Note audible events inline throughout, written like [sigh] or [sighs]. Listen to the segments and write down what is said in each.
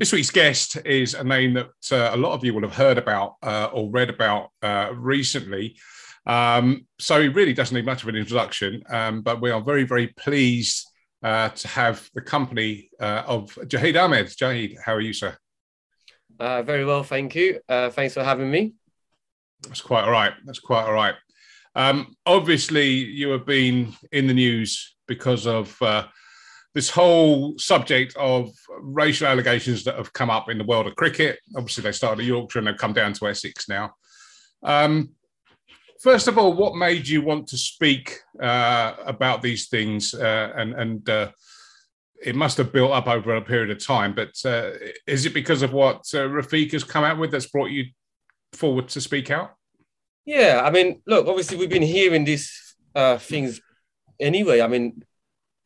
This week's guest is a name that uh, a lot of you will have heard about uh, or read about uh, recently. Um, so he really doesn't need much of an introduction, um, but we are very, very pleased uh, to have the company uh, of Jahid Ahmed. Jahid, how are you, sir? Uh, very well, thank you. thanks for having me. That's quite all right. That's quite all right. Um, obviously, you have been in the news because of this whole subject of racial allegations that have come up in the world of cricket. Obviously, they started at Yorkshire and they've come down to Essex now. Um, first of all, what made you want to speak uh, about these things? Uh, and and uh, it must have built up over a period of time, but uh, is it because of what uh, Rafiq has come out with that's brought you forward to speak out? Yeah, I mean, look, obviously, we've been hearing these uh, things anyway. I mean,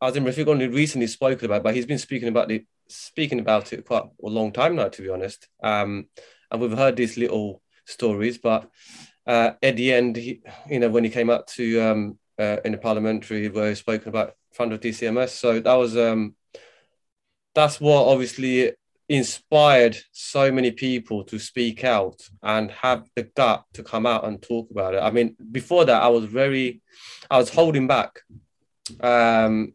Azeem Rafiq only recently spoken about, but he's been speaking about it, speaking about it quite a long time now, to be honest. Um, and we've heard these little stories, but uh, at the end, he, you know, when he came out to um, uh, in the parliamentary, where he spoken about front of DCMS, so that was um, that's what obviously inspired so many people to speak out and have the gut to come out and talk about it. I mean, before that, I was very, I was holding back. Um,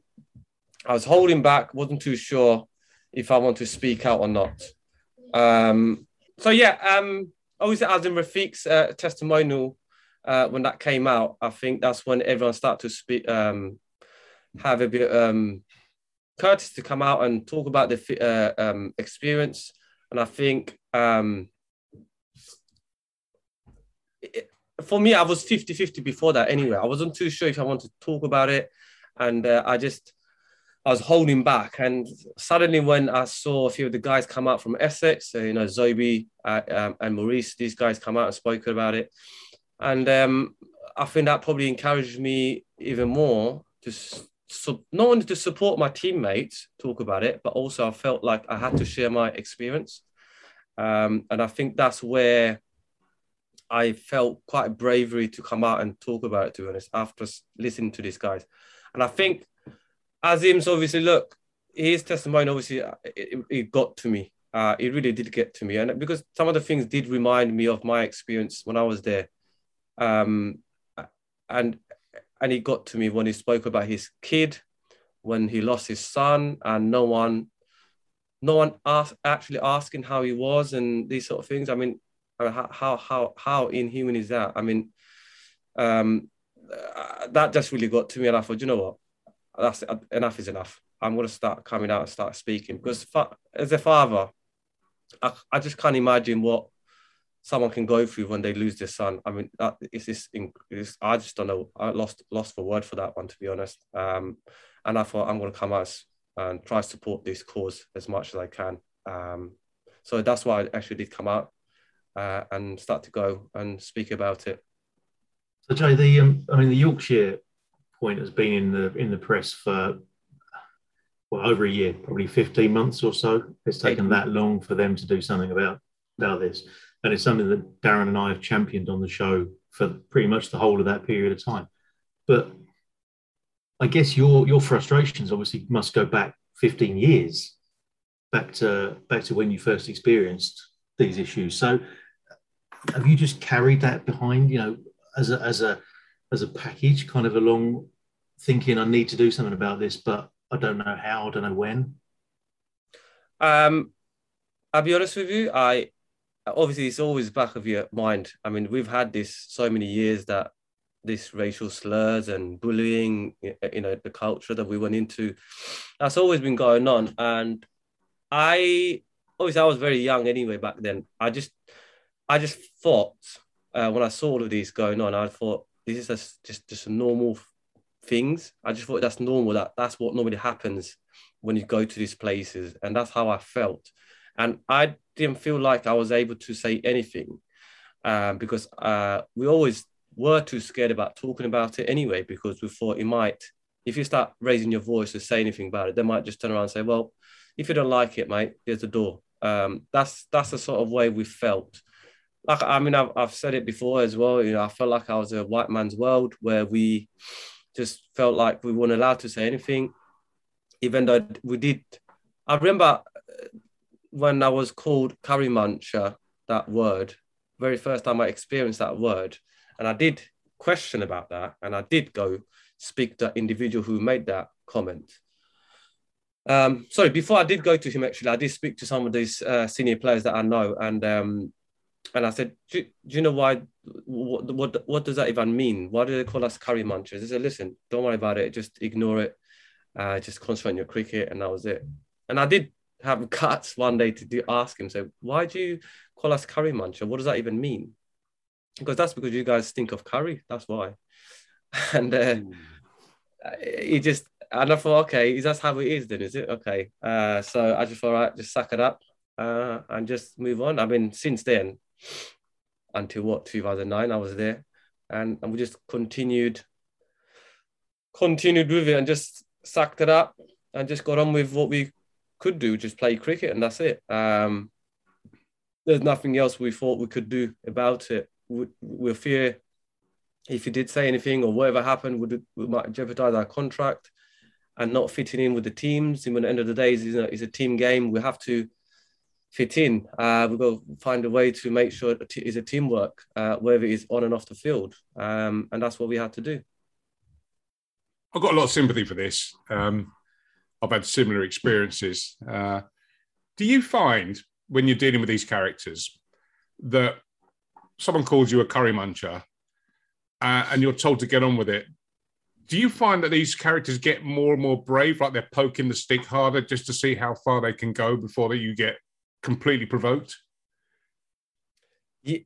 I was holding back, wasn't too sure if I want to speak out or not. Um, so yeah, um, obviously Azeem Rafiq's uh, testimonial uh, when that came out, I think that's when everyone started to speak, um, have a bit um, courtesy to come out and talk about the uh, um, experience. And I think um, it, for me, I was 50 50 before that anyway. I wasn't too sure if I wanted to talk about it. And uh, I just, I was holding back. And suddenly, when I saw a few of the guys come out from Essex, so, you know, Zobi uh, um, and Maurice, these guys come out and spoke about it. And um, I think that probably encouraged me even more to not only to support my teammates talk about it, but also I felt like I had to share my experience. Um, and I think that's where I felt quite bravery to come out and talk about it, to be honest, after listening to these guys. And I think Azeem's obviously look, his testimony obviously uh, it, it got to me. Uh, it really did get to me, and because some of the things did remind me of my experience when I was there, um, and and it got to me when he spoke about his kid, when he lost his son, and no one, no one asked, actually asking how he was and these sort of things. I mean, how how how inhuman is that? I mean, um, uh, that just really got to me, and I thought, you know what, that's enough is enough. I'm going to start coming out and start speaking because as a father, I, I just can't imagine what someone can go through when they lose their son. I mean, that is this. It's, I just don't know. I lost lost for word for that one, to be honest. Um, and I thought I'm going to come out and try to support this cause as much as I can. Um, so that's why I actually did come out uh, and start to go and speak about it. So Jay, the um, I mean the Yorkshire point has been in the in the press for well over a year, probably 15 months or so. It's taken that long for them to do something about about this. And it's something that Darren and I have championed on the show for pretty much the whole of that period of time. But I guess your your frustrations obviously must go back 15 years, back to back to when you first experienced these issues. So have you just carried that behind, you know, as a as a as a package, kind of along thinking I need to do something about this, but I don't know how, I don't know when? Um, I'll be honest with you. I obviously it's always back of your mind. I mean, we've had this so many years that this racial slurs and bullying, you know, the culture that we went into, that's always been going on. And I obviously I was very young anyway back then. I just I just thought uh, when I saw all of these going on, I thought this is just just, normal things. I just thought that's normal. That that's what normally happens when you go to these places, and that's how I felt. And I didn't feel like I was able to say anything um, because uh, we always were too scared about talking about it anyway because we thought it might. If you start raising your voice or say anything about it, they might just turn around and say, "Well, if you don't like it, mate, there's the door." Um, that's that's the sort of way we felt like I mean I've, I've said it before as well you know I felt like I was a white man's world where we just felt like we weren't allowed to say anything even though we did I remember uh, when I was called curry muncher, that word, very first time I experienced that word, and I did question about that, and I did go speak to that individual who made that comment. Um, sorry, before I did go to him, actually, I did speak to some of these uh, senior players that I know, and um, and I said, do, do, you know why? What, what what does that even mean? Why do they call us curry munchers? They said, listen, don't worry about it. Just ignore it. Uh, just concentrate on your cricket, and that was it. And I did have [laughs] guts one day to do, ask him, so why do you call us curry muncher? What does that even mean? Because that's because you guys think of curry. That's why. [laughs] And uh, mm. he just, and I thought, okay, is that how it is then? Is it okay? Uh, so I just thought, right, just suck it up uh, and just move on. I mean, since then, until what 2009, I was there, and, and we just continued, continued with it, and just sucked it up, and just got on with what we could do, just play cricket, and that's it. Um, there's nothing else we thought we could do about it. We, we fear if he did say anything or whatever happened, would we might jeopardize our contract and not fitting in with the teams. And at the end of the day, it's a, it's a team game. We have to fit in. Uh, we've got to find a way to make sure it's a teamwork, uh, whether it's on and off the field. Um, and that's what we had to do. I've got a lot of sympathy for this. Um, I've had similar experiences. Uh, do you find when you're dealing with these characters that someone calls you a curry muncher uh, and you're told to get on with it? Do you find that these characters get more and more brave, like they're poking the stick harder just to see how far they can go before that you get completely provoked? Yeah,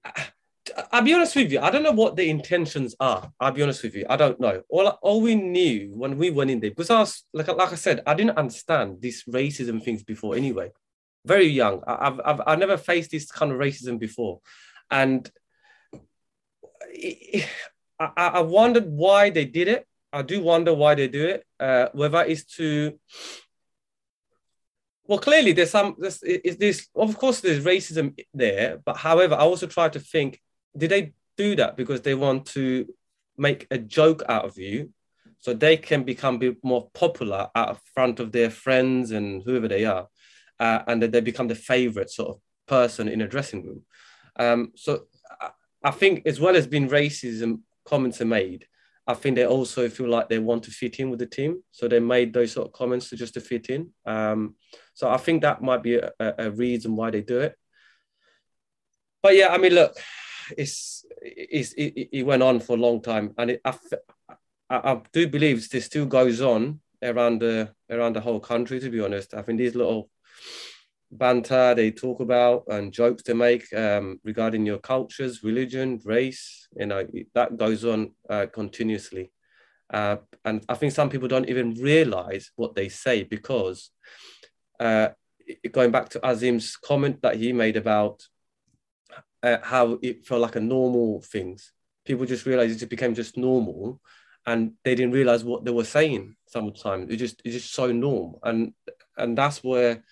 I'll be honest with you. I don't know what the intentions are. I'll be honest with you. I don't know. All, all we knew when we went in there, because I was, like, like I said, I didn't understand these racism things before anyway. Very young. I, I've, I've, I've never faced this kind of racism before. And it, I, I wondered why they did it. I do wonder why they do it. Uh, whether it's to well, clearly there's some there's, is this of course there's racism there, but however, I also try to think, did they do that because they want to make a joke out of you so they can become be more popular out front of their friends and whoever they are, uh, and that they become the favorite sort of person in a dressing room. Um, so I think as well as being racism comments are made, I think they also feel like they want to fit in with the team. So they made those sort of comments to just to fit in. Um, so I think that might be a, a, reason why they do it. But yeah, I mean, look, it's, it's it, it went on for a long time, and it, I, I, I do believe this still goes on around the around the whole country. To be honest, I think these little banter they talk about and jokes they make um, regarding your cultures, religion, race. You know that goes on uh, continuously, uh, and I think some people don't even realize what they say because uh, going back to Azeem's comment that he made about uh, how it felt like a normal things. People just realized it became just normal, and they didn't realize what they were saying. Sometimes it just it's just so normal, and and that's where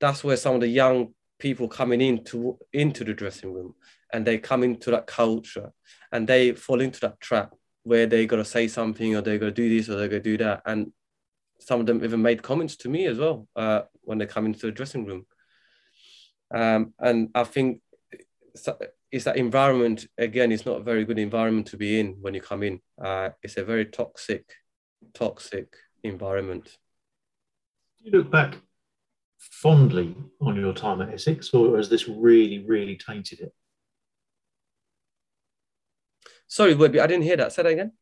that's where some of the young people coming into into the dressing room and they come into that culture and they fall into that trap where they got to say something or they're to do this or they're to do that. And some of them even made comments to me as well uh, when they come into the dressing room. Um, and i think it's that environment again it's not a very good environment to be in when you come in. Uh, it's a very toxic toxic environment. You look back fondly on your time at Essex, or has this really, really tainted it? Sorry, Webby, I didn't hear that. Say that again.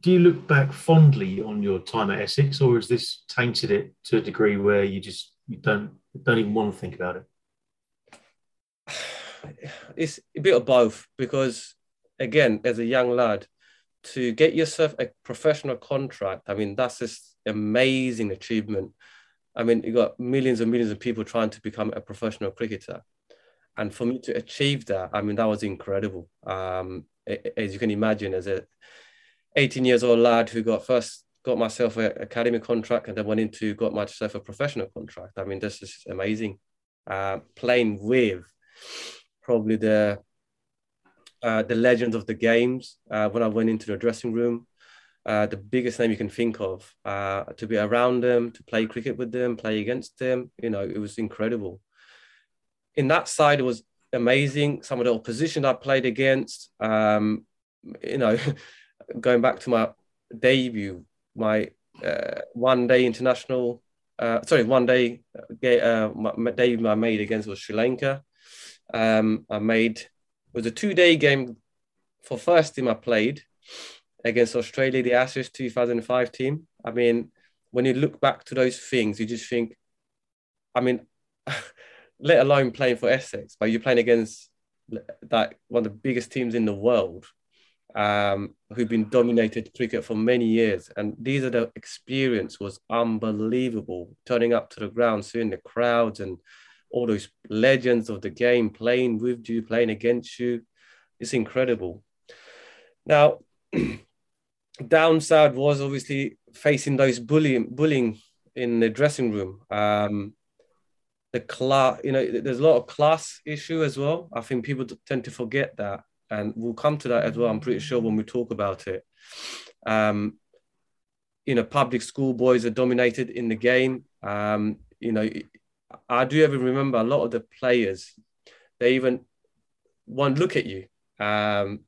Do you look back fondly on your time at Essex, or has this tainted it to a degree where you just you don't don't even want to think about it? [sighs] It's a bit of both because, again, as a young lad, to get yourself a professional contract, I mean, that's just amazing achievement I mean, you got millions and millions of people trying to become a professional cricketer. And for me to achieve that, I mean, that was incredible. Um, as you can imagine, as a 18 years old lad who got first got myself an academy contract and then went into got myself a professional contract. I mean, this is amazing. Uh, playing with probably the uh, the legends of the games. Uh, when I went into the dressing room, uh, the biggest name you can think of. Uh, to be around them, to play cricket with them, play against them, you know, it was incredible. in that side, it was amazing. Some of the opposition I played against, um, you know, [laughs] going back to my debut, my uh, one day international, uh, sorry, one day uh, my, my debut I made against was Sri Lanka. Um, I made it was a two day game for first team I played against Australia, the Ashes 2005 team. I mean, when you look back to those things, you just think, I mean, [laughs] let alone playing for Essex, but you're playing against that one of the biggest teams in the world um, who've been dominated cricket for many years. And these are the experience was unbelievable. Turning up to the ground, seeing the crowds and all those legends of the game playing with you, playing against you. It's incredible. Now, [clears throat] downside was obviously facing those bullying bullying in the dressing room. Um, the class, you know, there's a lot of class issue as well. I think people tend to forget that, and we'll come to that as well. I'm pretty sure when we talk about it. Um, you know, public school boys are dominated in the game. Um, you know, I do even remember a lot of the players. They even won't look at you. Um,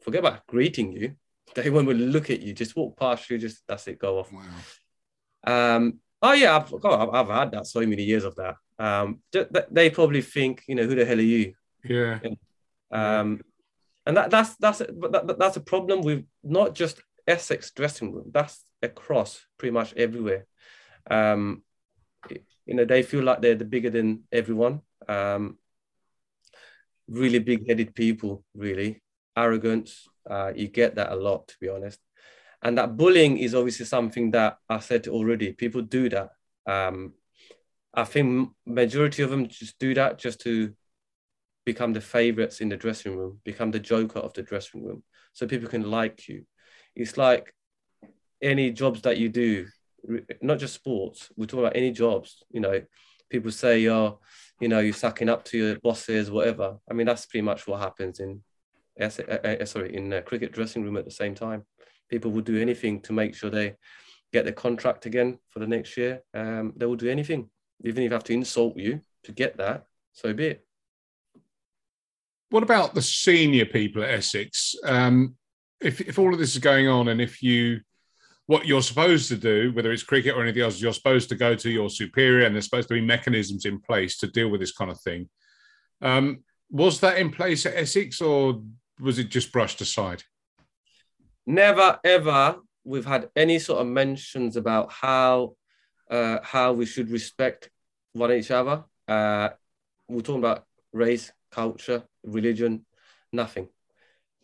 forget about greeting you. They won't look at you. Just walk past you. Just that's it. Go off. Wow. Um, oh yeah, I've, God, I've had that so many years of that um, they probably think, you know, who the hell are you? Yeah. Um, and that that's that's that, that's a problem with not just Essex dressing room. That's across pretty much everywhere. Um, you know, they feel like they're the bigger than everyone. Um, really big-headed people, really arrogance. Uh, you get that a lot, to be honest. And that bullying is obviously something that I said already. People do that. Um, I think majority of them just do that just to become the favorites in the dressing room, become the joker of the dressing room, so people can like you. It's like any jobs that you do, not just sports. We talk about any jobs. You know, people say, "Oh, you know, you're sucking up to your bosses, whatever." I mean, that's pretty much what happens in, sorry, in a cricket dressing room at the same time. People will do anything to make sure they get the contract again for the next year. Um, they will do anything even if I have to insult you to get that, so be it. What about the senior people at Essex? Um, if, if all of this is going on and if you, what you're supposed to do, whether it's cricket or anything else, you're supposed to go to your superior and there's supposed to be mechanisms in place to deal with this kind of thing. Um, was that in place at Essex or was it just brushed aside? Never, ever we've had any sort of mentions about how uh, how we should respect one each other. Uh, we're talking about race, culture, religion, nothing.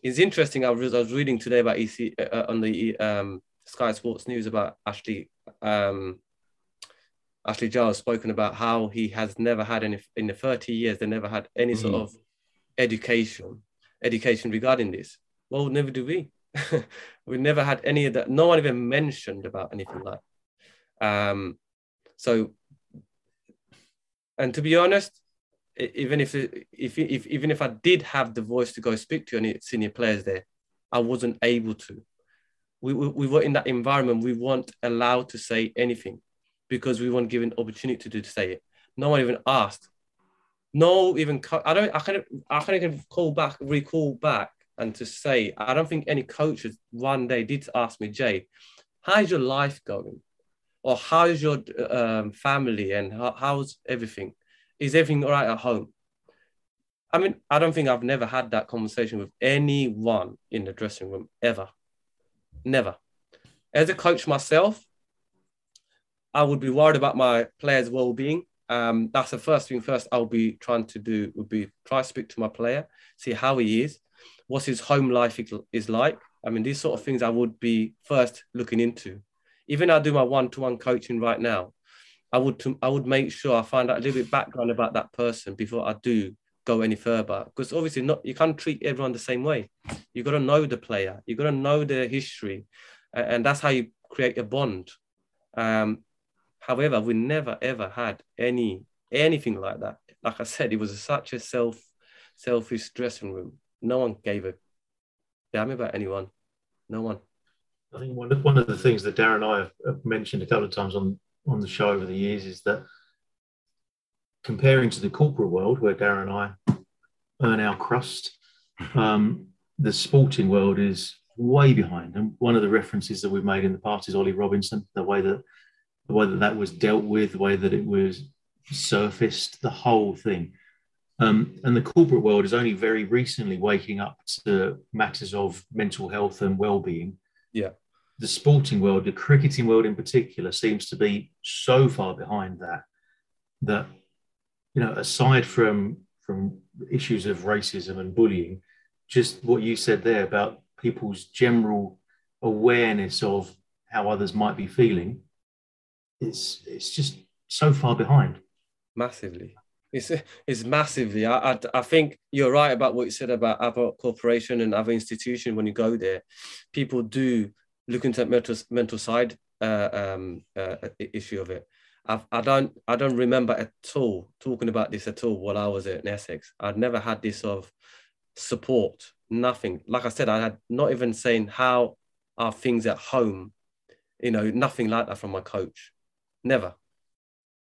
It's interesting. I was, I was reading today about EC uh, uh, on the um, Sky Sports News about Ashley um, Ashley Giles spoken about how he has never had any in the 30 years. They never had any sort mm. of education education regarding this. Well, never do we. [laughs] we never had any of that. No one even mentioned about anything like um, so, and to be honest, even if, if, if even if I did have the voice to go speak to any senior players there, I wasn't able to. We, we, we were in that environment. We weren't allowed to say anything because we weren't given opportunity to say it. No one even asked. No, even I don't. I can't. I can't even call back, recall back, and to say I don't think any coaches one day did ask me, Jay, how's your life going? or how's your um, family and how, how's everything? Is everything all right at home? I mean, I don't think I've never had that conversation with anyone in the dressing room ever. Never. As a coach myself, I would be worried about my players' well-being. Um, that's the first thing first I'll be trying to do would be try to speak to my player, see how he is, what's his home life is like. I mean, these sort of things I would be first looking into even I do my one-to-one coaching right now, I would I would make sure I find out a little bit background about that person before I do go any further. Because obviously not you can't treat everyone the same way. You got to know the player. You got to know their history, and that's how you create a bond. Um, however, we never ever had any anything like that. Like I said, it was such a self selfish dressing room. No one gave a damn about anyone. No one. I think one of, one of the things that Darren and I have, mentioned a couple of times on, on the show over the years is that comparing to the corporate world where Darren and I earn our crust, [laughs] um, the sporting world is way behind. And one of the references that we've made in the past is Ollie Robinson, the way that the way that that was dealt with, the way that it was surfaced, the whole thing. Um, and the corporate world is only very recently waking up to matters of mental health and well-being. Yeah. The sporting world, the cricketing world in particular, seems to be so far behind that that you know, aside from from issues of racism and bullying, just what you said there about people's general awareness of how others might be feeling, it's it's just so far behind. Massively. It's, it's massively. I, I, I think you're right about what you said about other corporation and other institution. When you go there, people do look into mental mental side uh, um, uh, issue of it. I, I don't I don't remember at all talking about this at all while I was at Essex. I'd never had this sort of support, nothing. Like I said, I had not even saying how are things at home, you know, nothing like that from my coach. Never.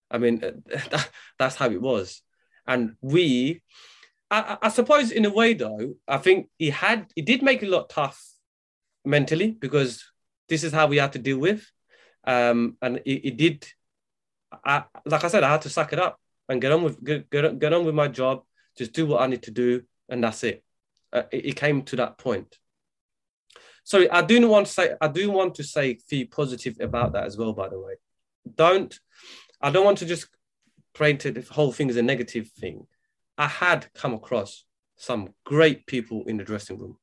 I mean, [laughs] that, that's how it was. And we, I, I suppose, in a way, though, I think he had, he did make it a lot tough mentally because this is how we had to deal with. Um, and it, it did I, like I said, I had to suck it up and get on with get, get, get on with my job, just do what I need to do, and that's it. Uh, it, it, came to that point. Sorry, I do want to say I do want to say be positive about that as well. By the way, don't I don't want to just paint it the whole thing as a negative thing. I had come across some great people in the dressing room.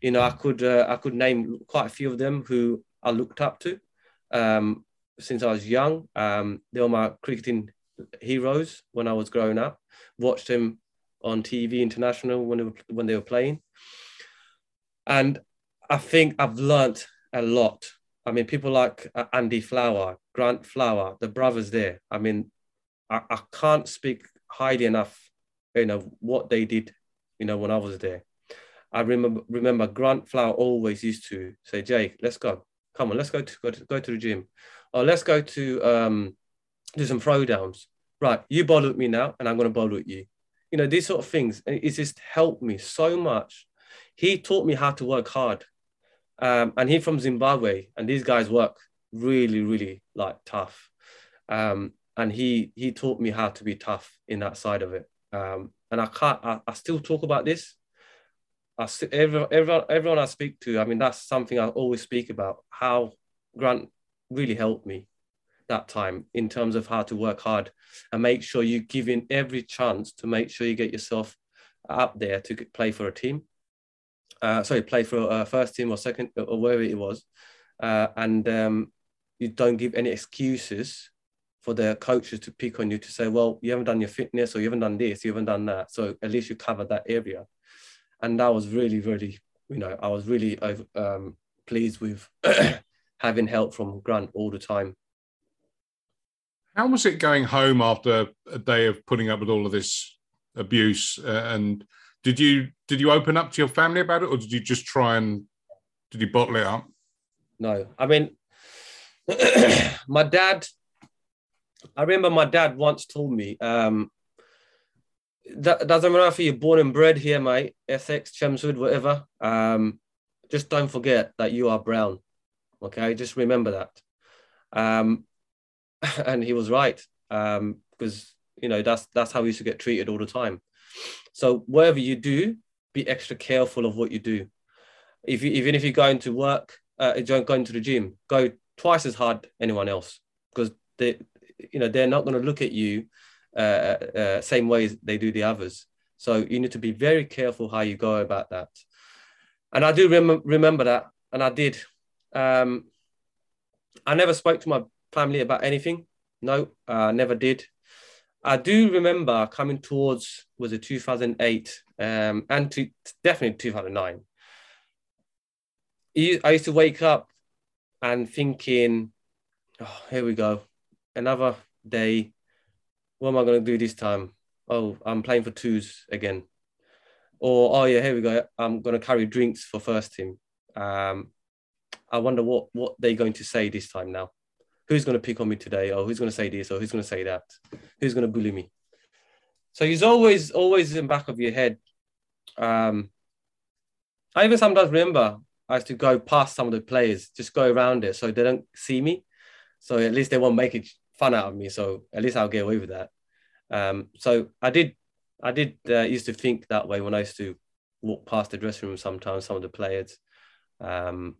You know, I could uh, I could name quite a few of them who I looked up to. Um, since I was young. Um, they were my cricketing heroes when I was growing up. Watched them on TV international when they were, when they were playing, and I think I've learnt a lot. I mean, people like uh, Andy Flower, Grant Flower, the brothers there. I mean, I, I can't speak highly enough. You know what they did. You know when I was there. I remember remember Grant Flower always used to say, "Jake, let's go. Come on, let's go to go to, go to the gym oh, let's go to um, do some throwdowns. Right, you bowl at me now, and I'm going to bowl at you. You know, these sort of things. And it's just helped me so much. He taught me how to work hard. Um, and he's from Zimbabwe, and these guys work really, really like tough. Um, and he he taught me how to be tough in that side of it. Um, and I can't. I, I still talk about this. I everyone, everyone, everyone I speak to. I mean, that's something I always speak about. How Grant really helped me that time in terms of how to work hard and make sure you give in every chance to make sure you get yourself up there to play for a team. Uh, sorry, play for a first team or second or wherever it was. Uh, and um, you don't give any excuses for the coaches to pick on you to say, well, you haven't done your fitness or you haven't done this, you haven't done that. So at least you covered that area. And that was really, really, you know, I was really um, pleased with [clears throat] having help from Grant all the time. How was it going home after a day of putting up with all of this abuse? Uh, and did you did you open up to your family about it, or did you just try and did you bottle it up? No, I mean, [clears throat] my dad. I remember my dad once told me, um, that doesn't matter if you're born and bred here, mate, Essex, Chelmsford, whatever. Um, just don't forget that you are brown. Okay, just remember that. Um, [laughs] and he was right um, because you know that's that's how we used to get treated all the time. So whatever you do, be extra careful of what you do. If you, even if you're going to work, uh, going to the gym, go twice as hard anyone else because they, you know, they're not going to look at you uh, uh, same way as they do the others. So you need to be very careful how you go about that. And I do rem- remember that, and I did um, I never spoke to my family about anything. No, I uh, never did. I do remember coming towards was it 2008 um, and to, definitely 2009. I used to wake up and thinking, oh, here we go, another day. What am I going to do this time? Oh, I'm playing for twos again. Or oh yeah, here we go. I'm going to carry drinks for first team. Um, I wonder what what they're going to say this time now. Who's going to pick on me today? Or who's going to say this? Or who's going to say that? Who's going to bully me? So he's always, always in back of your head. Um, I even sometimes remember I used to go past some of the players, just go around it so they don't see me. So at least they won't make it fun out of me. So at least I'll get away with that. Um, so I did, I did uh, used to think that way when I used to walk past the dressing room sometimes, some of the players. Um,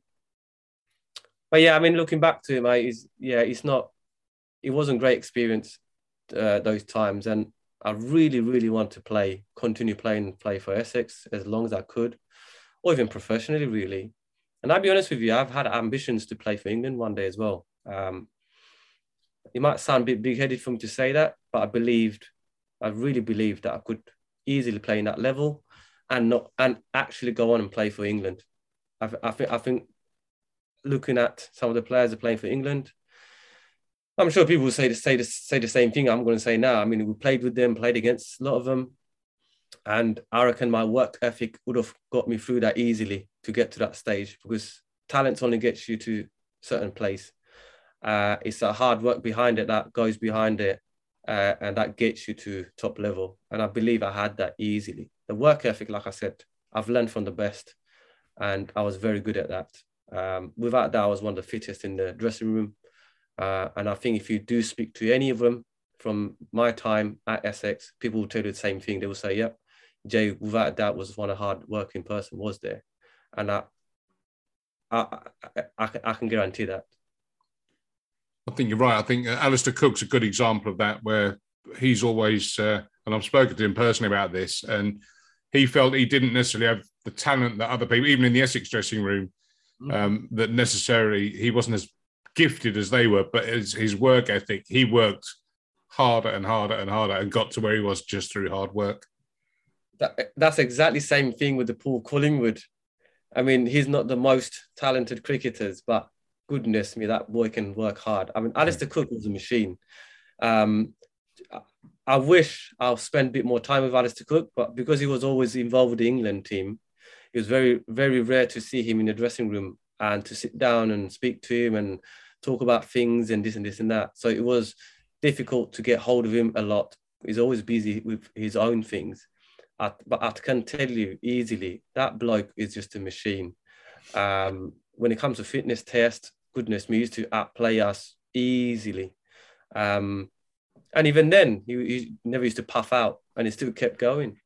but yeah, I mean, looking back to it, mate, is yeah, it's not, it wasn't great experience uh, those times, and I really, really want to play, continue playing, play for Essex as long as I could, or even professionally, really. And I'll be honest with you, I've had ambitions to play for England one day as well. Um, it might sound a bit big-headed for me to say that, but I believed, I really believed that I could easily play in that level, and not and actually go on and play for England. I, I think I think looking at some of the players are playing for England, I'm sure people will say the, say the, say the same thing I'm going to say now. I mean, we played with them, played against a lot of them. And I reckon my work ethic would have got me through that easily to get to that stage because talent only gets you to certain place. Uh, it's a hard work behind it that goes behind it uh, and that gets you to top level. And I believe I had that easily. The work ethic, like I said, I've learned from the best and I was very good at that. Um, without that, I was one of the fittest in the dressing room. Uh, and I think if you do speak to any of them from my time at Essex, people will tell you the same thing. They will say, yep, Jay, without a doubt, was one of hard working person, was there. And I, I, I, I, can guarantee that. I think you're right. I think uh, Alastair Cook's a good example of that, where he's always, uh, and I've spoken to him personally about this, and he felt he didn't necessarily have the talent that other people, even in the Essex dressing room. Um, that necessarily he wasn't as gifted as they were, but his, his work ethic, he worked harder and harder and harder and got to where he was just through hard work. That, that's exactly the same thing with the Paul Collingwood. I mean, he's not the most talented cricketers, but goodness me, that boy can work hard. I mean, Alastair Cook was a machine. Um, I wish I'll spend a bit more time with Alastair Cook, but because he was always involved with the England team, it was very, very rare to see him in the dressing room and to sit down and speak to him and talk about things and this and this and that. So it was difficult to get hold of him a lot. He's always busy with his own things. But I can tell you easily that bloke is just a machine. Um, when it comes to fitness test, goodness me, used to outplay us easily. Um, and even then, he, he, never used to puff out, and he still kept going.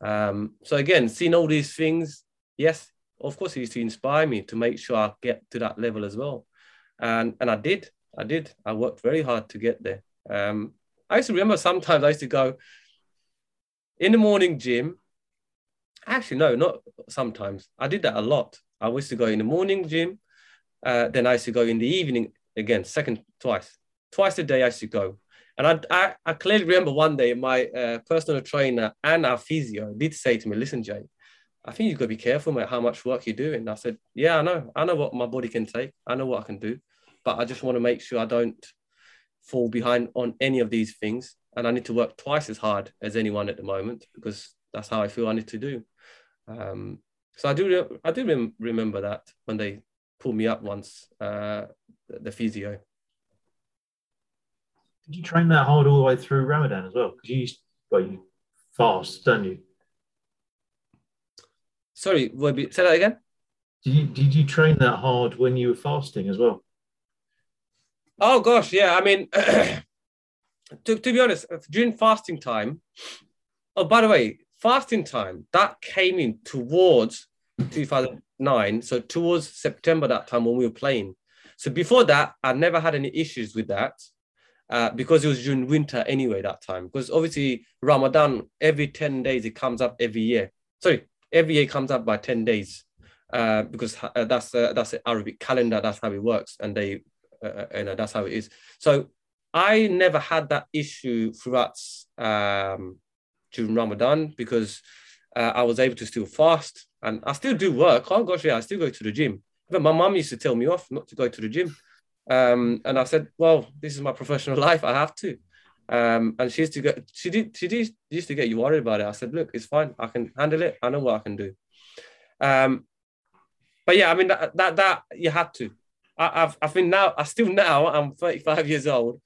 Um, so again, seeing all these things, yes, of course, he used to inspire me to make sure I get to that level as well, and and I did, I did. I worked very hard to get there. Um, I used to remember sometimes I used to go in the morning gym. Actually, no, not sometimes. I did that a lot. I used to go in the morning gym, uh, then I used to go in the evening again, second twice, twice a day. I used to go and I, I, I clearly remember one day my uh, personal trainer and our physio did say to me, listen, Jay, I think you've got to be careful, mate, how much work you're doing. I said, yeah, I know. I know what my body can take. I know what I can do. But I just want to make sure I don't fall behind on any of these things. And I need to work twice as hard as anyone at the moment because that's how I feel I need to do. Um, so I do, I do rem- remember that when they pulled me up once, uh, the, physio. Did you train that hard all the way through Ramadan as well? Because you used, well, you fast, don't you? Sorry, say that again. Did you did you train that hard when you were fasting as well? Oh gosh, yeah. I mean, [clears throat] to, to be honest, during fasting time. Oh, by the way, fasting time that came in towards 2009, so towards September that time when we were playing. So before that, I never had any issues with that uh, because it was during winter anyway that time. Because obviously Ramadan every ten days it comes up every year. Sorry, every year comes up by ten days uh, because uh, that's uh, that's the Arabic calendar. That's how it works, and they uh, uh, you know that's how it is. So I never had that issue throughout um, during Ramadan because I was able to still fast and I still do work. Oh gosh, yeah, I still go to the gym. But my mom used to tell me off not to go to the gym um, and I said, well, this is my professional [laughs] life. I have to. Um, and she used to get, she did, she did, used to get you worried about it. I said, look, it's fine. I can handle it. I know what I can do. Um, but yeah, I mean, that, that, that you had to. I, I've, I think now, I still now, I'm 35 years old.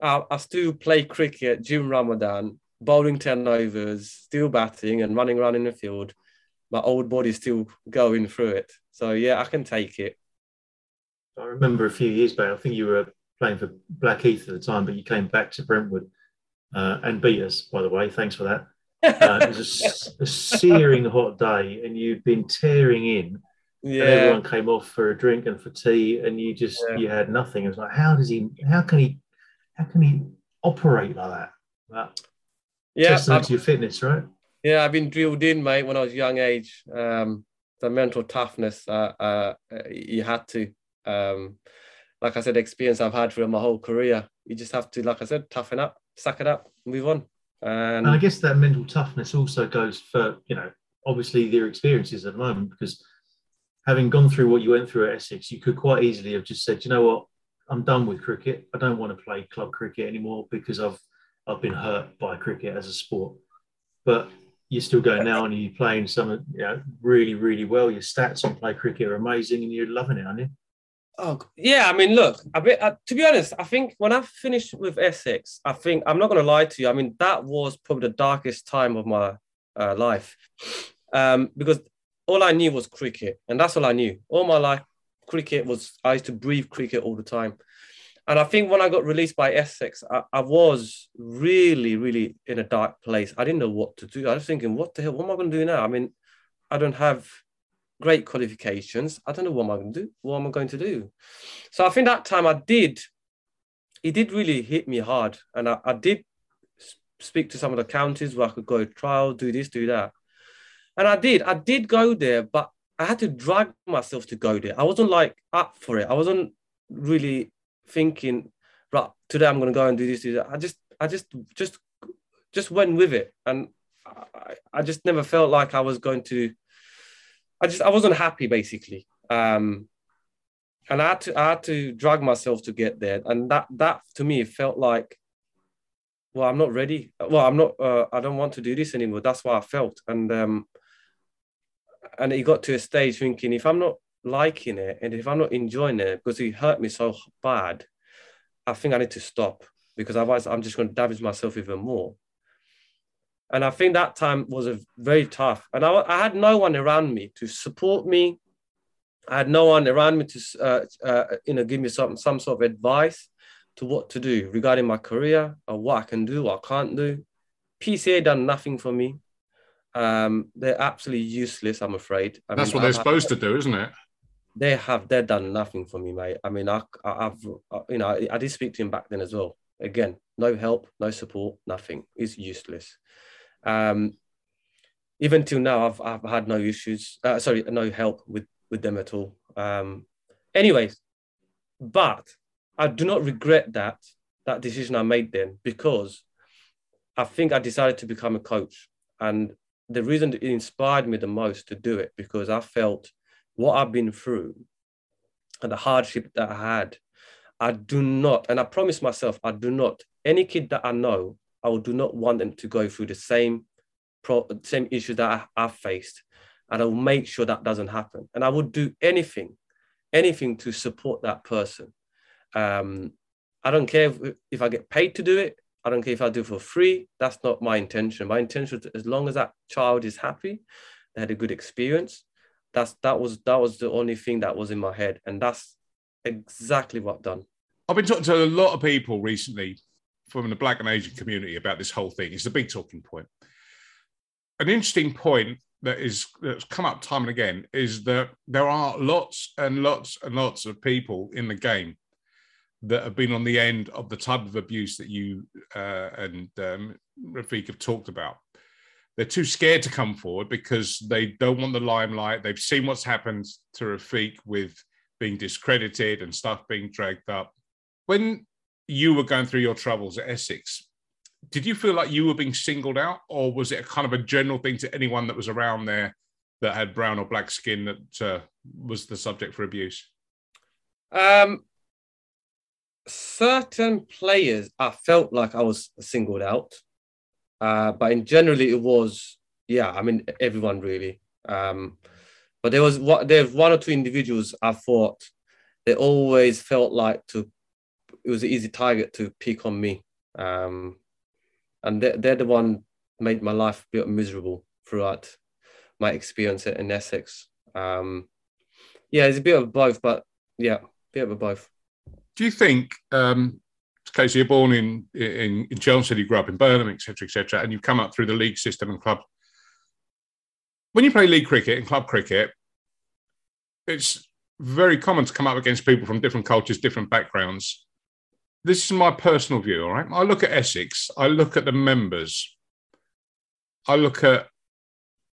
I, I still play cricket during Ramadan bowling turnovers, still batting and running around in the field. My old body's still going through it. So yeah, I can take it. I remember a few years back. I think you were playing for Blackheath at the time, but you came back to Brentwood uh, and beat us. By the way, thanks for that. Uh, it was a, [laughs] a, searing hot day, and you'd been tearing in. Yeah. And everyone came off for a drink and for tea, and you just yeah. you had nothing. It was like, how does he? How can he? How can he operate like that? that yeah, testament to your fitness, right? Yeah, I've been drilled in, mate, when I was young age. Um, the mental toughness, uh, uh, you had to. Um, like I said, experience I've had through my whole career. You just have to, like I said, toughen up, suck it up, move on. And, and I guess that mental toughness also goes for, you know, obviously their experiences at the moment, because having gone through what you went through at Essex, you could quite easily have just said, you know what, I'm done with cricket. I don't want to play club cricket anymore because I've I've been hurt by cricket as a sport. But you're still going now and you're playing some you know, really, really well. Your stats on play cricket are amazing and you're loving it, aren't you? Oh yeah, I mean, look. Uh, to be honest, I think when I finished with Essex, I think I'm not going to lie to you. I mean, that was probably the darkest time of my uh, life, um, because all I knew was cricket, and that's all I knew. All my life, cricket was. I used to breathe cricket all the time, and I think when I got released by Essex, I, I was really, really in a dark place. I didn't know what to do. I was thinking, what the hell? What am I going to do now? I mean, I don't have great qualifications. I don't know what am I going to do. What am I going to do? So I think that time I did, it did really hit me hard. And I, I did speak to some of the counties where I could go trial, do this, do that. And I did. I did go there, but I had to drag myself to go there. I wasn't like up for it. I wasn't really thinking, right, today I'm going to go and do this, do that. I just, I just, just, just went with it. And I, I just never felt like I was going to I just I wasn't happy basically. Um, and I had to I had to drag myself to get there, and that that to me felt like, well, I'm not ready. Well, I'm not. Uh, I don't want to do this anymore. That's what I felt, and um, and it got to a stage thinking if I'm not liking it and if I'm not enjoying it because it hurt me so bad, I think I need to stop because otherwise I'm just going to damage myself even more. And I think that time was a very tough. And I, I had no one around me to support me. I had no one around me to, uh, uh, you know, give me some, some sort of advice to what to do regarding my career or what I can do, what I can't do. PCA done nothing for me. Um, they're absolutely useless, I'm afraid. I That's mean, what they're I've, supposed to do, isn't it? They have. They've done nothing for me, mate. I mean, I, have you know, I, I did speak to him back then as well. Again, no help, no support, nothing. He's useless. Um, even till now, I've, I've had no issues. Uh, sorry, no help with with them at all. Um, anyways, but I do not regret that that decision I made then because I think I decided to become a coach, and the reason it inspired me the most to do it because I felt what I've been through and the hardship that I had. I do not, and I promise myself, I do not. Any kid that I know I do not want them to go through the same pro- same issues that I, have faced, and I will make sure that doesn't happen. And I would do anything, anything to support that person. Um, I don't care if, if I get paid to do it. I don't care if I do it for free. That's not my intention. My intention, is, as long as that child is happy, they had a good experience. That's that was that was the only thing that was in my head, and that's exactly what I've done. I've been talking to a lot of people recently from the Black and Asian community about this whole thing. It's a big talking point. An interesting point that is that's come up time and again is that there are lots and lots and lots of people in the game that have been on the end of the type of abuse that you uh, and um, Rafiq have talked about. They're too scared to come forward because they don't want the limelight. They've seen what's happened to Rafiq with being discredited and stuff being dragged up. When you were going through your troubles at Essex, did you feel like you were being singled out, or was it a kind of a general thing to anyone that was around there that had brown or black skin that uh, was the subject for abuse? Um, certain players, I felt like I was singled out, uh, but in generally it was, yeah, I mean everyone really. Um, but there was what there was one or two individuals I thought they always felt like to it was an easy target to pick on me. Um, and they're, they're the one made my life a bit miserable throughout my experience in Essex. Um, yeah, it's a bit of both, but yeah, a bit of both. Do you think, um, Casey, you're born in, in, in Chelmsford, you grew up in Burnham, etc., etc., and you've come up through the league system and club. When you play league cricket and club cricket, it's very common to come up against people from different cultures, different backgrounds. This is my personal view, all right? I look at Essex, I look at the members, I look at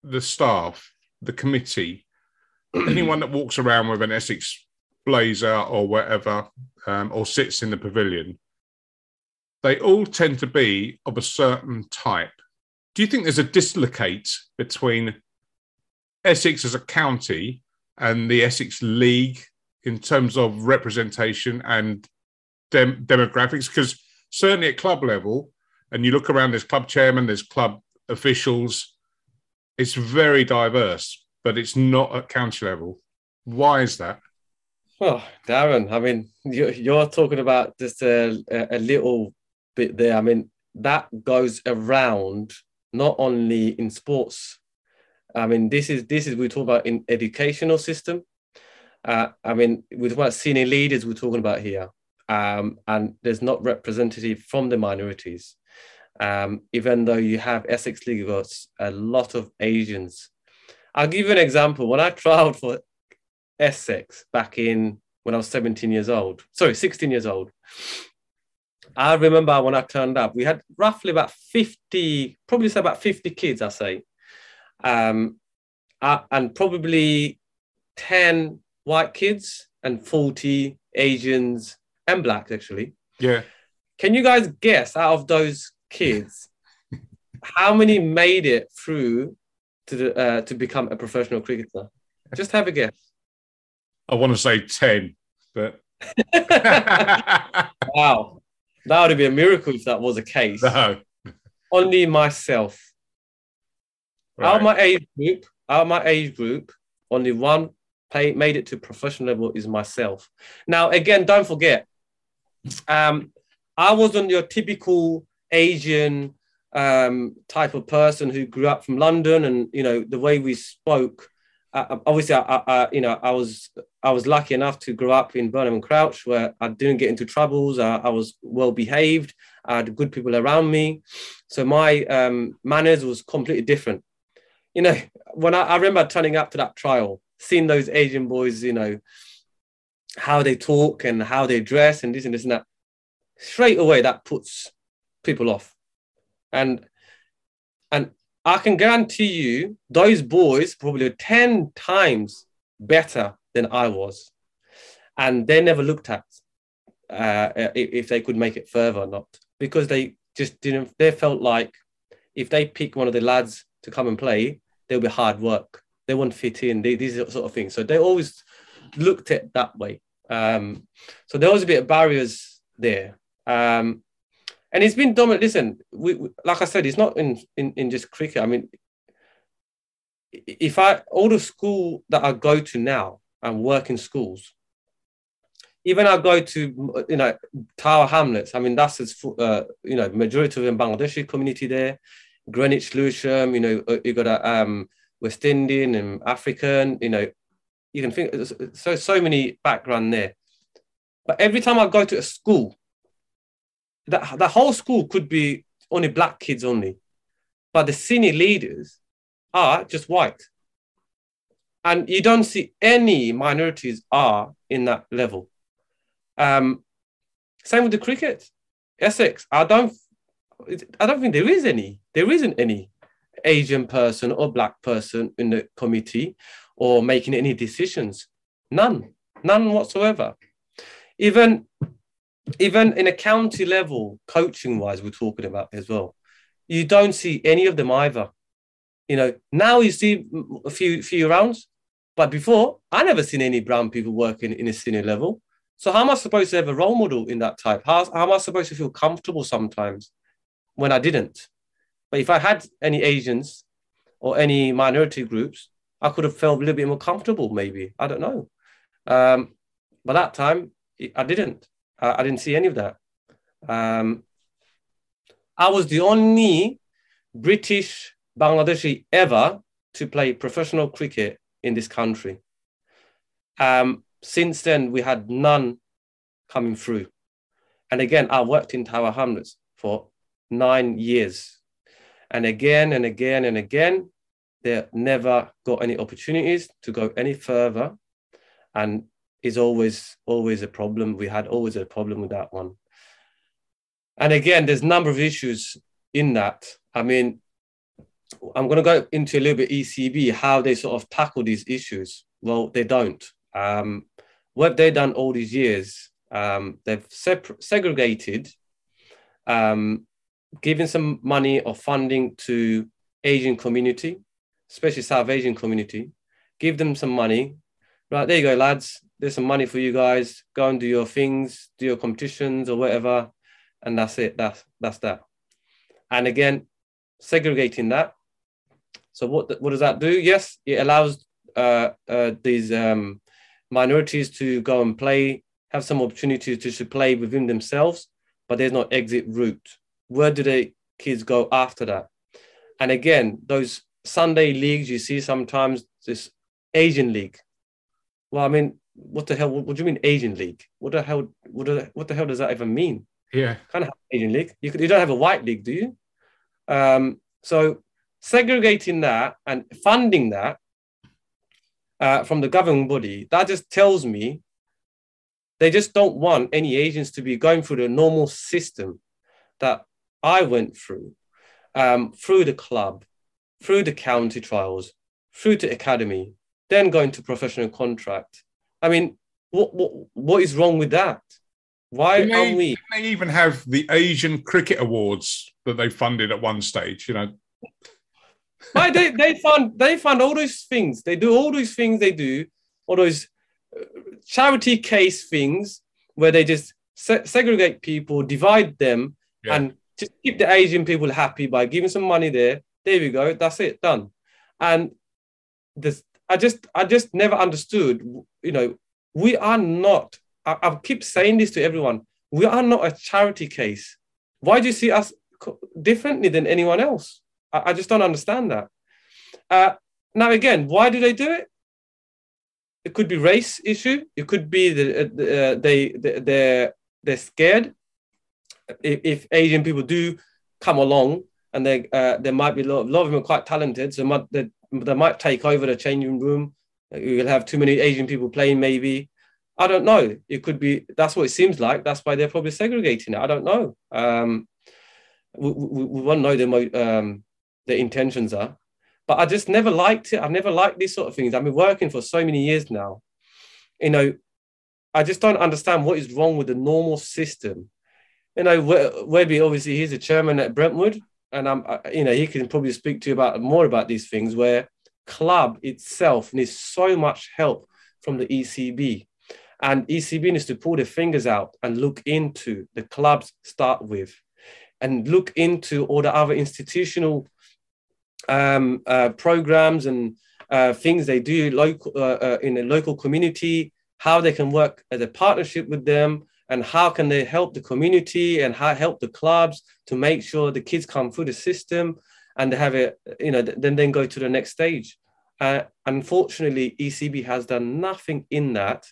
the staff, the committee, [clears throat] anyone that walks around with an Essex blazer or whatever, um, or sits in the pavilion, they all tend to be of a certain type. Do you think there's a dislocate between Essex as a county and the Essex League in terms of representation and dem- demographics? Because certainly at club level, and you look around, there's club chairman, there's club officials, it's very diverse, but it's not at county level. Why is that? Well, Darren, I mean, you're talking about just a, a little bit there. I mean, that goes around not only in sports. I mean, this is this is we talk about in educational system. Uh, I mean, we talk about senior leaders we're talking about here, um, and there's not representative from the minorities. Um, even though you have Essex League got a lot of Asians. I'll give you an example. When I trialed for Essex back in when I was 17 years old, sorry, 16 years old, I remember when I turned up, we had roughly about 50, probably say about 50 kids, I say. Um, and probably 10 white kids and 40 Asians and blacks, actually. Yeah. Can you guys guess out of those kids, [laughs] how many made it through to the, uh, to become a professional cricketer? Just have a guess. I want to say 10, but. [laughs] [laughs] wow. That would be a miracle if that was the case. No. Only myself. Right. Out of my age group, out of my age group, only one pay, made it to professional level is myself. Now, again, don't forget, um, I wasn't your typical Asian um, type of person who grew up from London, and you know the way we spoke. Uh, obviously, I, I, you know, I was I was lucky enough to grow up in Burnham-on-Crouch, where I didn't get into troubles. I, I was well behaved. I had good people around me, so my um, manners was completely different. You know, when I, I remember turning up to that trial, seeing those Asian boys, you know, how they talk and how they dress and this and this and that, straight away that puts people off. And and I can guarantee you those boys probably 10 times better than I was. And they never looked at uh, if they could make it further or not, because they just didn't, they felt like if they pick one of the lads to come and play, there'll be hard work. They won't fit in, they, these sort of things. So they always looked at that way. Um, so there was a bit of barriers there. Um, and it's been dominant. Listen, we, we, like I said, it's not in, in in just cricket. I mean, if I all the school that I go to now and work in schools, even I go to you know Tower Hamlets. I mean, that's uh, you know majority of the Bangladeshi community there. Greenwich, Lewisham. You know, uh, you got a um, West Indian and African. You know, you can think so so many background there. But every time I go to a school that the whole school could be only black kids only, but the senior leaders are just white. And you don't see any minorities are in that level. Um, same with the cricket. Essex, I don't, I don't think there is any. There isn't any Asian person or black person in the committee or making any decisions. None, none whatsoever. Even even in a county level, coaching wise, we're talking about as well. You don't see any of them either. You know, now you see a few few rounds, but before I never seen any brown people working in a senior level. So how am I supposed to have a role model in that type? How, how am I supposed to feel comfortable sometimes when I didn't? But if I had any Asians or any minority groups, I could have felt a little bit more comfortable. Maybe I don't know. Um, but that time I didn't. I, I didn't see any of that. Um, I was the only British Bangladeshi ever to play professional cricket in this country. Um, since then, we had none coming through. And again, I worked in Tower Hamlets for nine years. And again and again and again, they never got any opportunities to go any further. And is always, always a problem. We had always a problem with that one. And again, there's a number of issues in that. I mean, I'm going to go into a little bit ECB, how they sort of tackle these issues. Well, they don't. Um, what they've done all these years, um, they've segregated, um, giving some money or funding to Asian community, especially South Asian community, give them some money. Right, there you go, lads. There's some money for you guys. Go and do your things, do your competitions or whatever, and that's it. That's that's that. And again, segregating that. So what what does that do? Yes, it allows uh, uh, these um, minorities to go and play, have some opportunities to, to play within themselves, but there's no exit route. Where do the kids go after that? And again, those Sunday leagues you see sometimes, this Asian league. Well, I mean, what the hell? What, what do you mean Asian league? What the hell? What the, what the hell does that even mean? Yeah, kind of Asian league. You, could, you don't have a white league, do you? Um, so segregating that and funding that uh, from the governing body, that just tells me they just don't want any Asians to be going through the normal system that I went through, um, through the club, through the county trials, through the academy, then going to professional contract. I mean, what what, what is wrong with that? Why Didn't are they, we? they even have the Asian Cricket Awards that they funded at one stage? You know, Why they they fund they fund all those things. They do all those things. They do all those uh, charity case things where they just se- segregate people, divide them, Yeah. and just keep the Asian people happy by giving some money there. There we go. That's it. Done. And this, I just I just never understood. You know, we are not. I, I keep saying this to everyone. We are not a charity case. Why do you see us differently than anyone else? I, I just don't understand that. Uh, now again, why do they do it? It could be race issue. It could be that uh, they, they they're they're scared. If, if Asian people do come along and they uh, there might be a lot, a lot of them are quite talented, so might, they, they might take over the changing room. You'll have too many Asian people playing, maybe. I don't know. It could be that's what it seems like. That's why they're probably segregating it. I don't know. Um, we, we, we won't know their um, their intentions are. But I just never liked it. I've never liked these sort of things. I've been working for so many years now. You know, I just don't understand what is wrong with the normal system. You know, We- Webby obviously he's the chairman at Brentwood, and I'm, I- you know, he can probably speak to you about more about these things where club itself needs so much help from the ECB, and ECB needs to pull their fingers out and look into the clubs start with, and look into all the other institutional um, uh, programs and uh, things they do local uh, uh, in a local community, how they can work as a partnership with them, and how can they help the community and how help the clubs to make sure the kids come through the system and they have it, you know, then then go to the next stage. Uh, unfortunately, ECB has done nothing in that.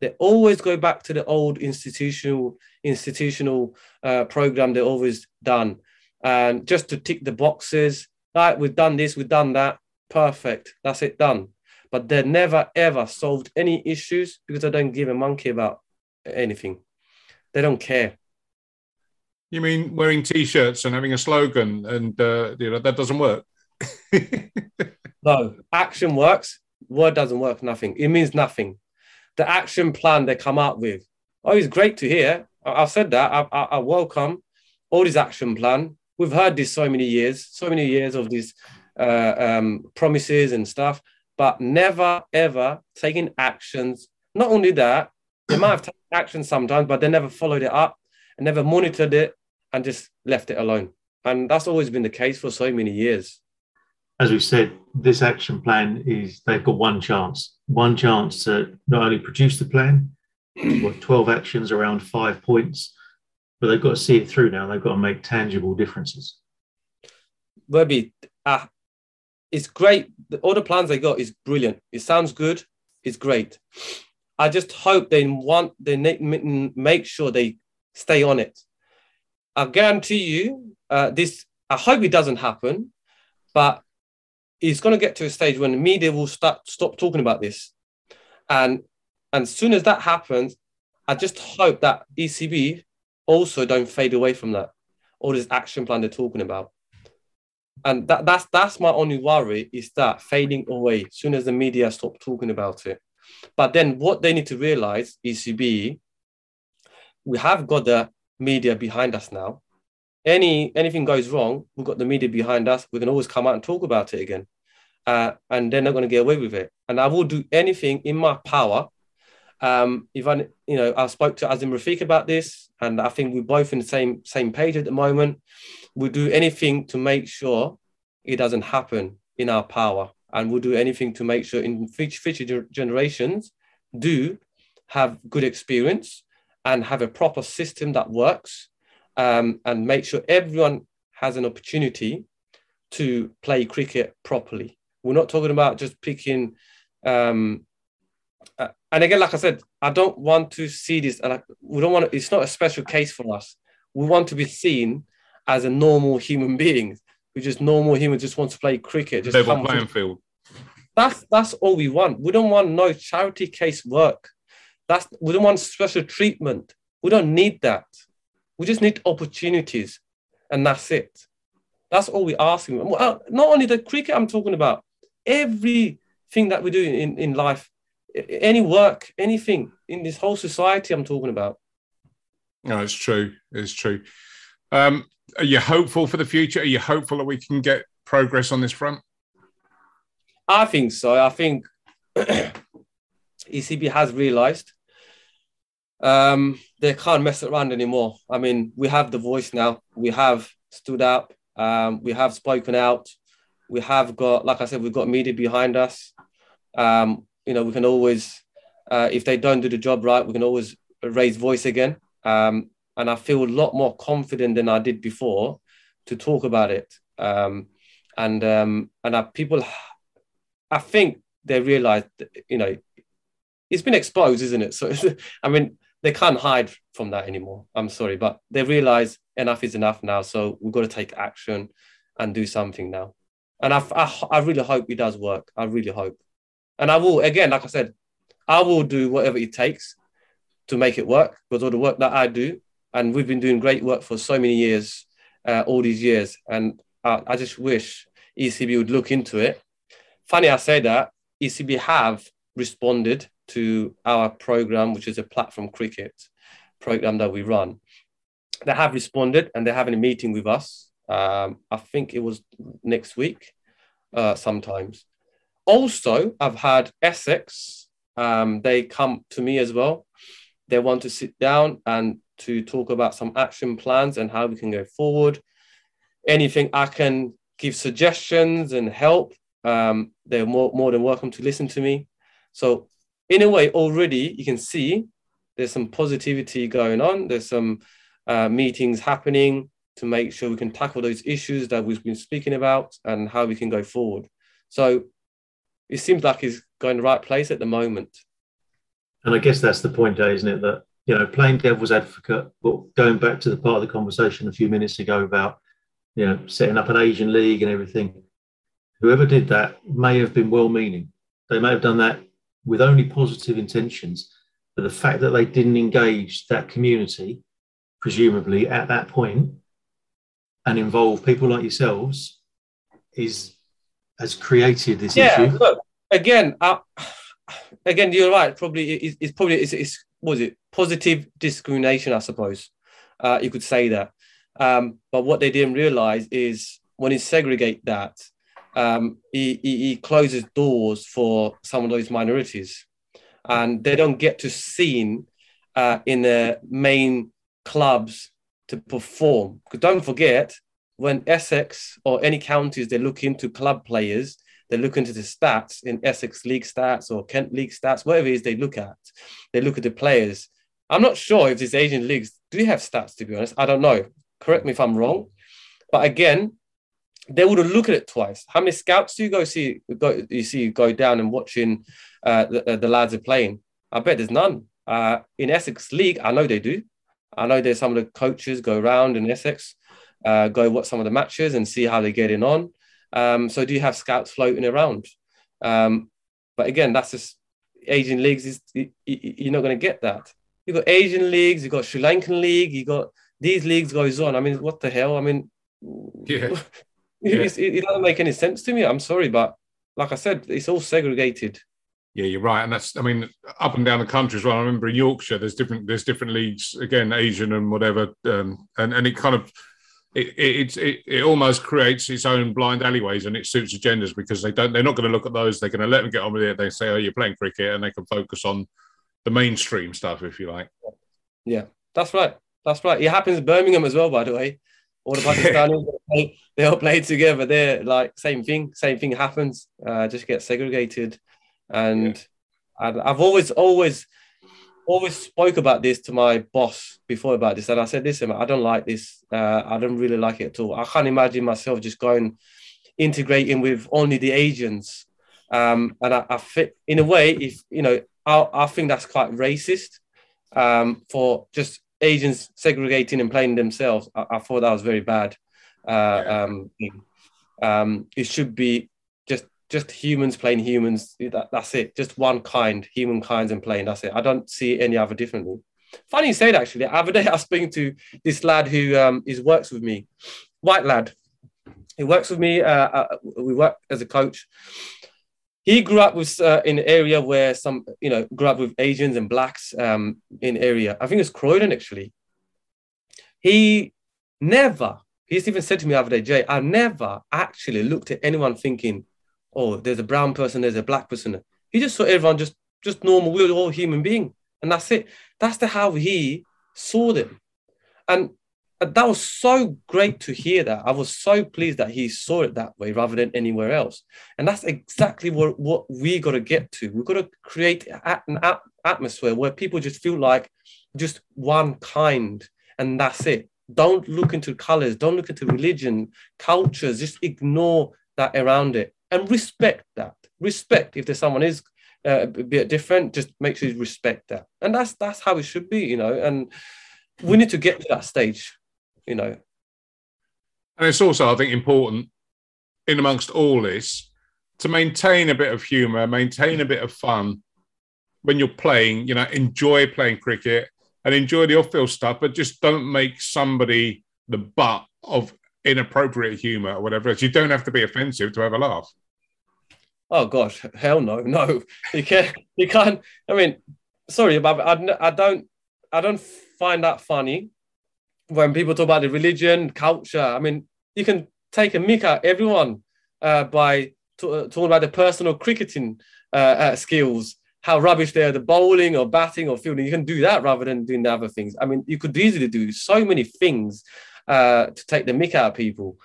They always go back to the old institutional institutional uh, program they've always done, and just to tick the boxes. Right, we've done this, we've done that. Perfect. That's it done. But they never ever solved any issues because they don't give a monkey about anything. They don't care. you mean wearing T-shirts and having a slogan, and uh, you know that doesn't work. [laughs] No, action works. Word doesn't work. Nothing. It means nothing. The action plan they come up with. Oh, it's great to hear. I- I've said that. I, I, I welcome all this action plan. We've heard this so many years, so many years of these uh, um, promises and stuff, but never ever taking actions. Not only that, they might have [clears throat] taken action sometimes, but they never followed it up and never monitored it and just left it alone. And that's always been the case for so many years. as we said, this action plan is they've got one chance, one chance to not only produce the plan, what 12 actions around five points, but they've got to see it through now. They've got to make tangible differences. Webby, uh, it's great. All the plans they got is brilliant. It sounds good. It's great. I just hope they want they make sure they stay on it. I guarantee you, uh, this. I hope it doesn't happen, but it's going to get to a stage when the media will start stop talking about this, and and as soon as that happens, I just hope that ECB also don't fade away from that. All this action plan they're talking about. And that, that's that's my only worry is that fading away as soon as the media stop talking about it. But then what they need to realize, ECB, we have got the media behind us now. Any anything goes wrong, we've got the media behind us. We can always come out and talk about it again. Uh, and they're not going to get away with it. And I will do anything in my power um, if I, you know, I spoke to Azeem Rafiq about this, and I think we're both in the same same page at the moment. We'll do anything to make sure it doesn't happen in our power, and we'll do anything to make sure in future, generations do have good experience and have a proper system that works, um, and make sure everyone has an opportunity to play cricket properly. We're not talking about just picking um, uh, and again, like I said, I don't want to see this. Like we don't want. To, it's not a special case for us. We want to be seen as a normal human [laughs] being. We just normal humans just want to play cricket. Just level playing field. That's that's all we want. We don't want no charity case work. That's we don't want special treatment. We don't need that. We just need opportunities, and that's it. That's all we're asking. Not only the cricket I'm talking about, everything that we do in, in life any work, anything in this whole society I'm talking about. No, it's true. It's true. Um, are you hopeful for the future? Are you hopeful that we can get progress on this front? I think so. I think [clears throat] ECB has realised um, they can't mess around anymore. I mean, we have the voice now. We have stood up. Um, we have spoken out. We have got, like I said, we've got media behind us. Um, you know, we can always, uh, if they don't do the job right, we can always raise voice again. Um, and I feel a lot more confident than I did before to talk about it. Um, and um, and I, people, I think they realize, you know, it's been exposed, isn't it? So, [laughs] I mean, they can't hide from that anymore. I'm sorry, but they realize enough is enough now. So we've got to take action and do something now. And I, I, I really hope it does work. I really hope. And I will, again, like I said, I will do whatever it takes to make it work because all the work that I do, and we've been doing great work for so many years, uh, all these years. And I, I just wish ECB would look into it. Funny I say that, ECB have responded to our program, which is a platform cricket program that we run. They have responded and they're having a meeting with us. Um, I think it was next week, uh, sometimes also, I've had Essex. Um, they come to me as well. They want to sit down and to talk about some action plans and how we can go forward. Anything I can give suggestions and help, um, they're more, more than welcome to listen to me. So, in a way, already you can see there's some positivity going on. There's some uh, meetings happening to make sure we can tackle those issues that we've been speaking about and how we can go forward. So it seems like he's going the right place at the moment. And I guess that's the point, isn't it? That you know, playing devil's advocate, but going back to the part of the conversation a few minutes ago about you know setting up an Asian league and everything. Whoever did that may have been well-meaning. They may have done that with only positive intentions, but the fact that they didn't engage that community, presumably at that point, and involve people like yourselves, is has created this yeah, issue. Look, again, uh, again, you're right. Probably it's, it's probably it's, it's was it positive discrimination, I suppose. Uh, you could say that. Um, but what they didn't realize is when you segregate that, um, he, he, he, closes doors for some of those minorities, and they don't get to seen uh, in the main clubs to perform. Because don't forget, when Essex or any counties they look into club players, they look into the stats in Essex League stats or Kent League stats, whatever it is they look at. They look at the players. I'm not sure if these Asian leagues do have stats, to be honest. I don't know. Correct me if I'm wrong. But again, they wouldn't look at it twice. How many scouts do you go see? Go, you see go down and watching uh, the, uh, the lads are playing? I bet there's none. Uh, in Essex League, I know they do. I know there's some of the coaches go around in Essex, uh, go watch some of the matches and see how they're getting on. Um, so do you have scouts floating around? Um, but again, that's just Asian leagues. Is you're not going to get that. You got Asian leagues, you got Sri Lankan league, you got these leagues goes on. I mean, what the hell? I mean, yeah. [laughs] yeah. It, it doesn't make any sense to me. I'm sorry, but like I said, it's all segregated. Yeah, you're right, and that's I mean up and down the country as well. I remember in Yorkshire, there's different there's different leagues again, Asian and whatever, um, and and it kind of it, it, it, it almost creates its own blind alleyways and it suits agendas because they don't they're not going to look at those. They're going to let them get on with it. They say, "Oh, you're playing cricket," and they can focus on the mainstream stuff, if you like. Yeah, that's right. That's right. It happens in Birmingham as well, by the way. All the Pakistanis [laughs] they, they all play together. They're like same thing. Same thing happens. Uh, just get segregated, and yeah. I've always always always spoke about this to my boss before about this, and I said, "Listen, I don't like this. Uh, I don't really like it at all. I can't imagine myself just going integrating with only the Asians." Um, and I, I fit in a way, if you know, I, I think that's quite racist um, for just Asians segregating and playing themselves. I, I thought that was very bad. Uh, um, um, it should be just humans playing humans. That, that's it. Just one kind, human kinds and playing. That's it. I don't see any other differently. Funny you say that actually. The other day [laughs] I was speaking to this lad who um, is works with me, white lad. He works with me. Uh, uh, we work as a coach. He grew up with uh, in an area where some, you know, grew up with Asians and blacks um, in area. I think it's Croydon actually. He never. He's even said to me the other day, Jay, I never actually looked at anyone thinking, oh, there's a brown person, there's a black person. He just saw everyone just just normal. We're all human being, and that's it. That's the how he saw them, and that was so great to hear that. I was so pleased that he saw it that way rather than anywhere else. And that's exactly what, what we got to get to. We've got to create an atmosphere where people just feel like just one kind and that's it. Don't look into colors, don't look into religion, cultures, just ignore that around it and respect that. Respect if there's someone is uh, a bit different, just make sure you respect that, and that's that's how it should be, you know. And we need to get to that stage, you know. And it's also, I think, important in amongst all this to maintain a bit of humour, maintain a bit of fun when you're playing. You know, enjoy playing cricket and enjoy the off-field stuff, but just don't make somebody the butt of inappropriate humor or whatever else. You don't have to be offensive to have a laugh. Oh gosh, hell no, no. [laughs] You can't. You can't. I mean, sorry, but I, I don't. I don't find that funny when people talk about the religion, culture. I mean, you can take a mick at everyone uh, by t- uh, talking about the personal cricketing uh, uh, skills, how rubbish they are, the bowling or batting or fielding. You can do that rather than doing the other things. I mean, you could easily do so many things uh, to take the mick out of people.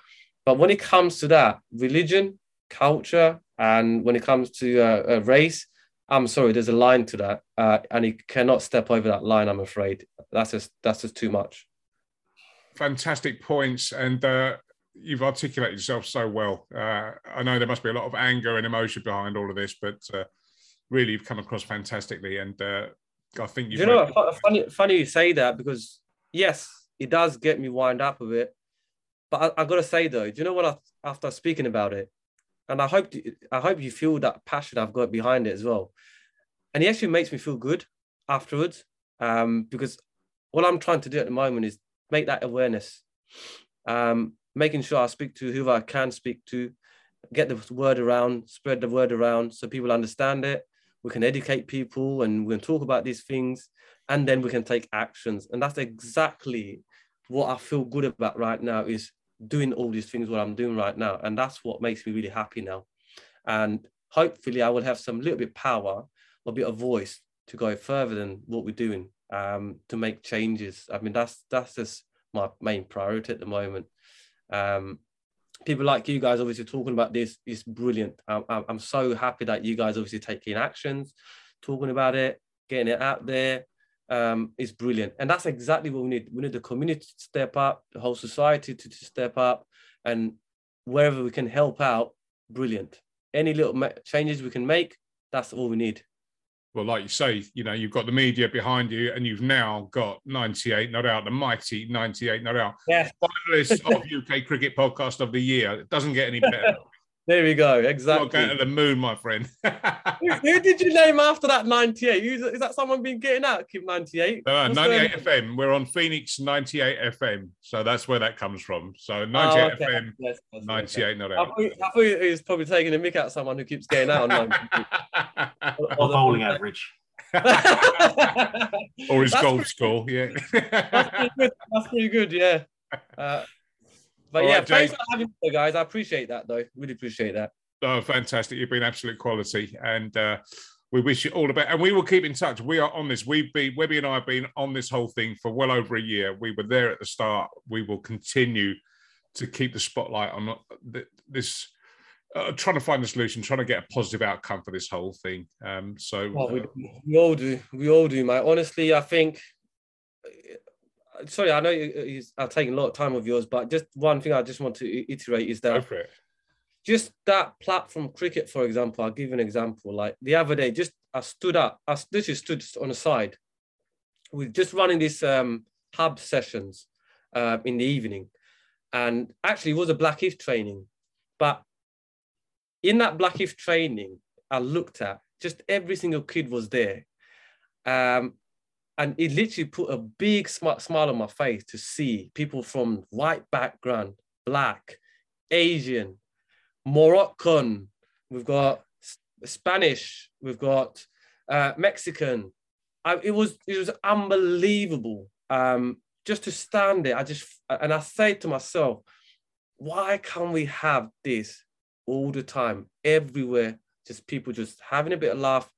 But when it comes to that, religion, culture, and when it comes to uh, race, I'm sorry, there's a line to that, uh, and you cannot step over that line. I'm afraid that's just that's just too much. Fantastic points, and uh, you've articulated yourself so well. Uh, I know there must be a lot of anger and emotion behind all of this, but uh, really, you've come across fantastically, and uh, I think you know. Funny, funny you say that because yes, it does get me wind up a bit. But I, I gotta say though, do you know what? I, after speaking about it, and I hope I hope you feel that passion I've got behind it as well. And it actually makes me feel good afterwards, um, because what I'm trying to do at the moment is make that awareness, um, making sure I speak to whoever I can speak to, get the word around, spread the word around so people understand it. We can educate people and we can talk about these things, and then we can take actions. And that's exactly what I feel good about right now is doing all these things what I'm doing right now. And that's what makes me really happy now. And hopefully I will have some little bit power, a bit of voice to go further than what we're doing um, to make changes. I mean, that's that's just my main priority at the moment. Um, people like you guys obviously talking about this is brilliant. I'm, I'm so happy that you guys obviously taking actions, talking about it, getting it out there. Um, is brilliant. And that's exactly what we need. We need the community to step up, the whole society to, to step up, and wherever we can help out, brilliant. Any little ma- changes we can make, that's all we need. Well, like you say, you know, you've got the media behind you, and you've now got 98 Not Out, the mighty 98 Not Out, Yeah. finalist of UK Cricket Podcast of the Year. It doesn't get any better. [laughs] There we go. You're Exactly. going to the moon, my friend. [laughs] who, who did you name after that 98? Who's, is that someone been getting out? Keep 98. No, What's 98 going- FM. We're on Phoenix 98 FM. So that's where that comes from. So Oh, 98 okay. FM, Yes, yes, 98 Not I Out. thought, I thought he was probably taking a mick out of someone who keeps getting out on [laughs] Or bowling average. [laughs] or his That's golf pretty- score. Yeah. That's pretty good. That's pretty good. Yeah. Uh, but All yeah, right, thanks for having me, guys. I appreciate that, though. Really appreciate that. Oh, fantastic. You've been absolute quality. And uh, we wish you all the best. And we will keep in touch. We are on this. We've been, Webby and I have been on this whole thing for well over a year. We were there at the start. We will continue to keep the spotlight on this, uh, trying to find a solution, trying to get a positive outcome for this whole thing. Um, so, Well, uh, we, we all do. We all do, mate. Honestly, I think. Sorry, I know you- I've taken a lot of time of yours, but just one thing I just want to iterate is that just that platform cricket, for example, I'll give you an example. Like the other day, just I stood up, I literally stood on the side. We're just running these um, hub sessions uh, in the evening. And actually, it was a Blackheath training. But in that Blackheath training, I looked at just every single kid was there. Um, and it literally put a big smi- smile on my face to see people from white background, black, Asian, Moroccan, we've got Spanish, we've got uh, Mexican. I, it was it was unbelievable. Um, just to stand there, I just and I say to myself, why can't we have this all the time, everywhere? Just people just having a bit of laugh,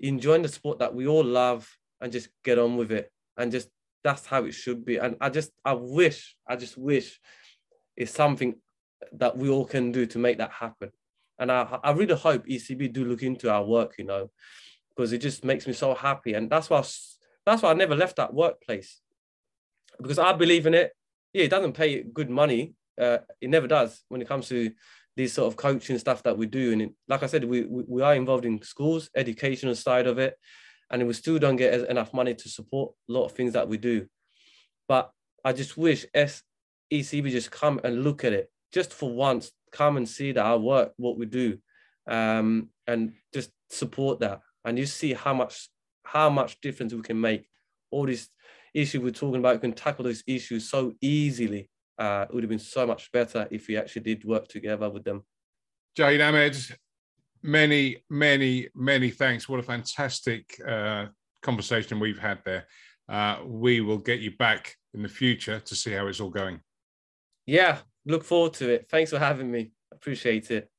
enjoying the sport that we all love, and just get on with it. And just that's how it should be. And I just I wish, I just wish it's something that we all can do to make that happen. And I, I really hope ECB do look into our work, you know, because it just makes me so happy. And that's why I that's why I never left that workplace because I believe in it. Yeah, it doesn't pay good money. Uh, it never does when it comes to these sort of coaching stuff that we do. And it, like I said, we we are involved in schools, educational side of it, and we still don't get enough money to support a lot of things that we do. But I just wish ECB just come and look at it just for once. Come and see that our work, what we do, um, and just support that. And you see how much how much difference we can make. All these issues we're talking about, we can tackle those issues so easily. Uh, it would have been so much better if we actually did work together with them. Jahid Ahmed, many, many, many thanks. What a fantastic uh, conversation we've had there. Uh, we will get you back in the future to see how it's all going. Yeah, look forward to it. Thanks for having me. Appreciate it.